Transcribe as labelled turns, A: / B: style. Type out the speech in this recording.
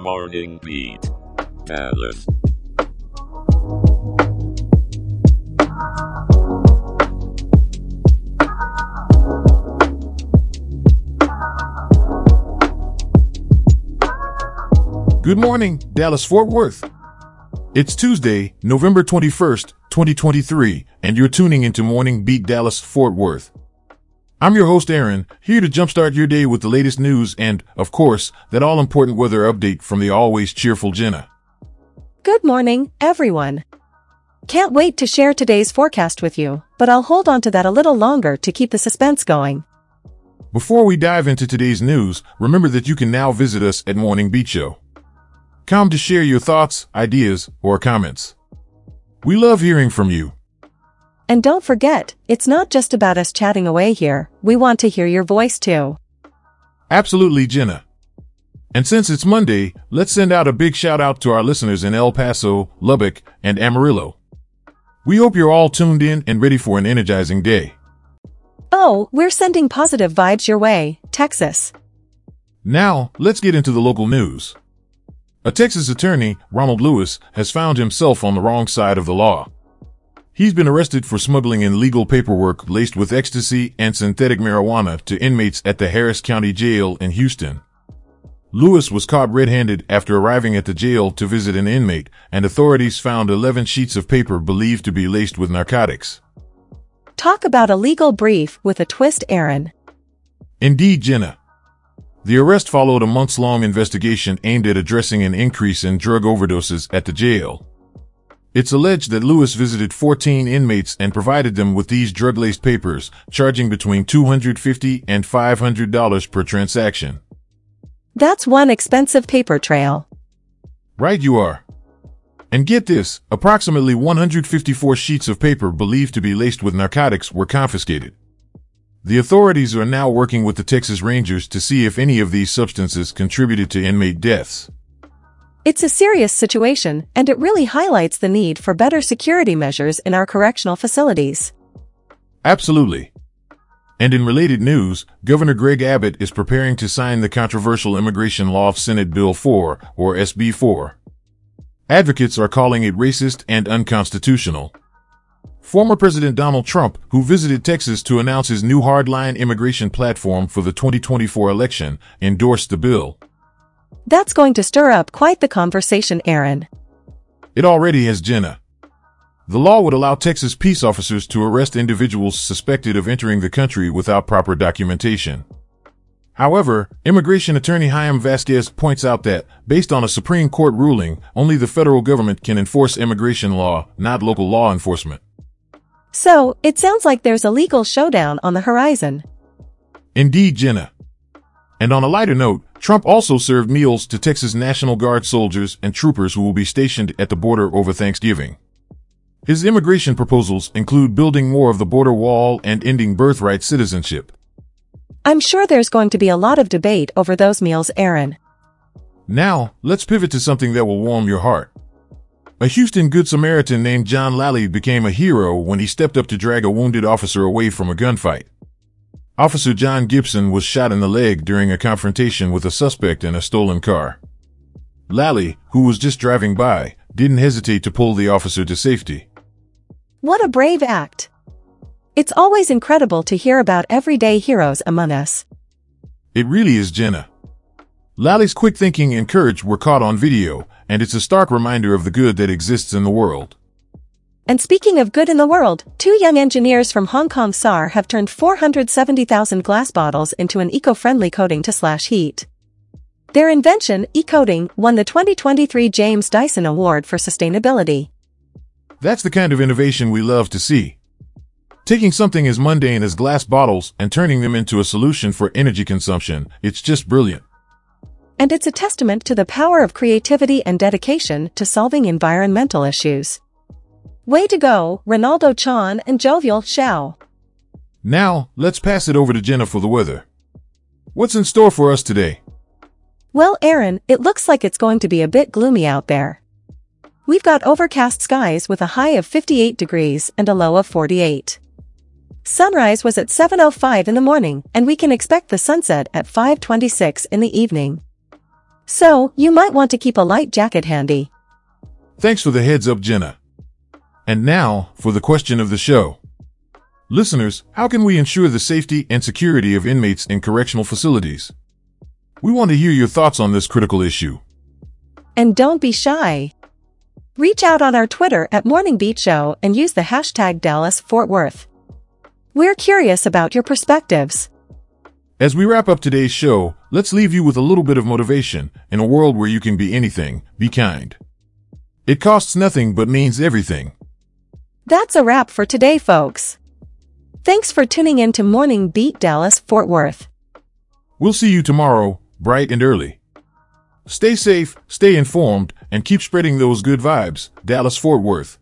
A: morning beat. Dallas.
B: Good morning, Dallas Fort Worth. It's Tuesday, November 21st, 2023, and you're tuning into Morning Beat Dallas Fort Worth. I'm your host, Aaron, here to jumpstart your day with the latest news and, of course, that all important weather update from the always cheerful Jenna.
C: Good morning, everyone. Can't wait to share today's forecast with you, but I'll hold on to that a little longer to keep the suspense going.
B: Before we dive into today's news, remember that you can now visit us at Morning Beat Show. Come to share your thoughts, ideas, or comments. We love hearing from you.
C: And don't forget, it's not just about us chatting away here, we want to hear your voice too.
B: Absolutely, Jenna. And since it's Monday, let's send out a big shout out to our listeners in El Paso, Lubbock, and Amarillo. We hope you're all tuned in and ready for an energizing day.
C: Oh, we're sending positive vibes your way, Texas.
B: Now, let's get into the local news. A Texas attorney, Ronald Lewis, has found himself on the wrong side of the law. He's been arrested for smuggling illegal paperwork laced with ecstasy and synthetic marijuana to inmates at the Harris County Jail in Houston. Lewis was caught red-handed after arriving at the jail to visit an inmate, and authorities found 11 sheets of paper believed to be laced with narcotics.
C: Talk about a legal brief with a twist, Aaron.
B: Indeed, Jenna. The arrest followed a months-long investigation aimed at addressing an increase in drug overdoses at the jail. It's alleged that Lewis visited 14 inmates and provided them with these drug-laced papers, charging between 250 and $500 per transaction.
C: That's one expensive paper trail.
B: Right you are. And get this, approximately 154 sheets of paper believed to be laced with narcotics were confiscated. The authorities are now working with the Texas Rangers to see if any of these substances contributed to inmate deaths.
C: It's a serious situation, and it really highlights the need for better security measures in our correctional facilities.
B: Absolutely. And in related news, Governor Greg Abbott is preparing to sign the controversial immigration law of Senate Bill 4, or SB 4. Advocates are calling it racist and unconstitutional. Former President Donald Trump, who visited Texas to announce his new hardline immigration platform for the 2024 election, endorsed the bill.
C: That's going to stir up quite the conversation, Aaron.
B: It already has Jenna. The law would allow Texas peace officers to arrest individuals suspected of entering the country without proper documentation. However, immigration attorney Chaim Vasquez points out that, based on a Supreme Court ruling, only the federal government can enforce immigration law, not local law enforcement.
C: So, it sounds like there's a legal showdown on the horizon.
B: Indeed, Jenna. And on a lighter note, Trump also served meals to Texas National Guard soldiers and troopers who will be stationed at the border over Thanksgiving. His immigration proposals include building more of the border wall and ending birthright citizenship.
C: I'm sure there's going to be a lot of debate over those meals, Aaron.
B: Now, let's pivot to something that will warm your heart. A Houston Good Samaritan named John Lally became a hero when he stepped up to drag a wounded officer away from a gunfight. Officer John Gibson was shot in the leg during a confrontation with a suspect in a stolen car. Lally, who was just driving by, didn't hesitate to pull the officer to safety.
C: What a brave act. It's always incredible to hear about everyday heroes among us.
B: It really is Jenna. Lally's quick thinking and courage were caught on video, and it's a stark reminder of the good that exists in the world.
C: And speaking of good in the world, two young engineers from Hong Kong SAR have turned 470,000 glass bottles into an eco-friendly coating to slash heat. Their invention, e-coating, won the 2023 James Dyson Award for Sustainability.
B: That's the kind of innovation we love to see. Taking something as mundane as glass bottles and turning them into a solution for energy consumption, it's just brilliant.
C: And it's a testament to the power of creativity and dedication to solving environmental issues. Way to go, Ronaldo Chan and Jovial Xiao.
B: Now, let's pass it over to Jenna for the weather. What's in store for us today?
C: Well, Aaron, it looks like it's going to be a bit gloomy out there. We've got overcast skies with a high of 58 degrees and a low of 48. Sunrise was at 7.05 in the morning, and we can expect the sunset at 5.26 in the evening. So, you might want to keep a light jacket handy.
B: Thanks for the heads up, Jenna. And now, for the question of the show. Listeners, how can we ensure the safety and security of inmates in correctional facilities? We want to hear your thoughts on this critical issue.
C: And don't be shy. Reach out on our Twitter at Morning Beat Show and use the hashtag Dallas Fort Worth. We're curious about your perspectives.
B: As we wrap up today's show, let's leave you with a little bit of motivation in a world where you can be anything, be kind. It costs nothing but means everything.
C: That's a wrap for today, folks. Thanks for tuning in to Morning Beat Dallas Fort Worth.
B: We'll see you tomorrow, bright and early. Stay safe, stay informed, and keep spreading those good vibes, Dallas Fort Worth.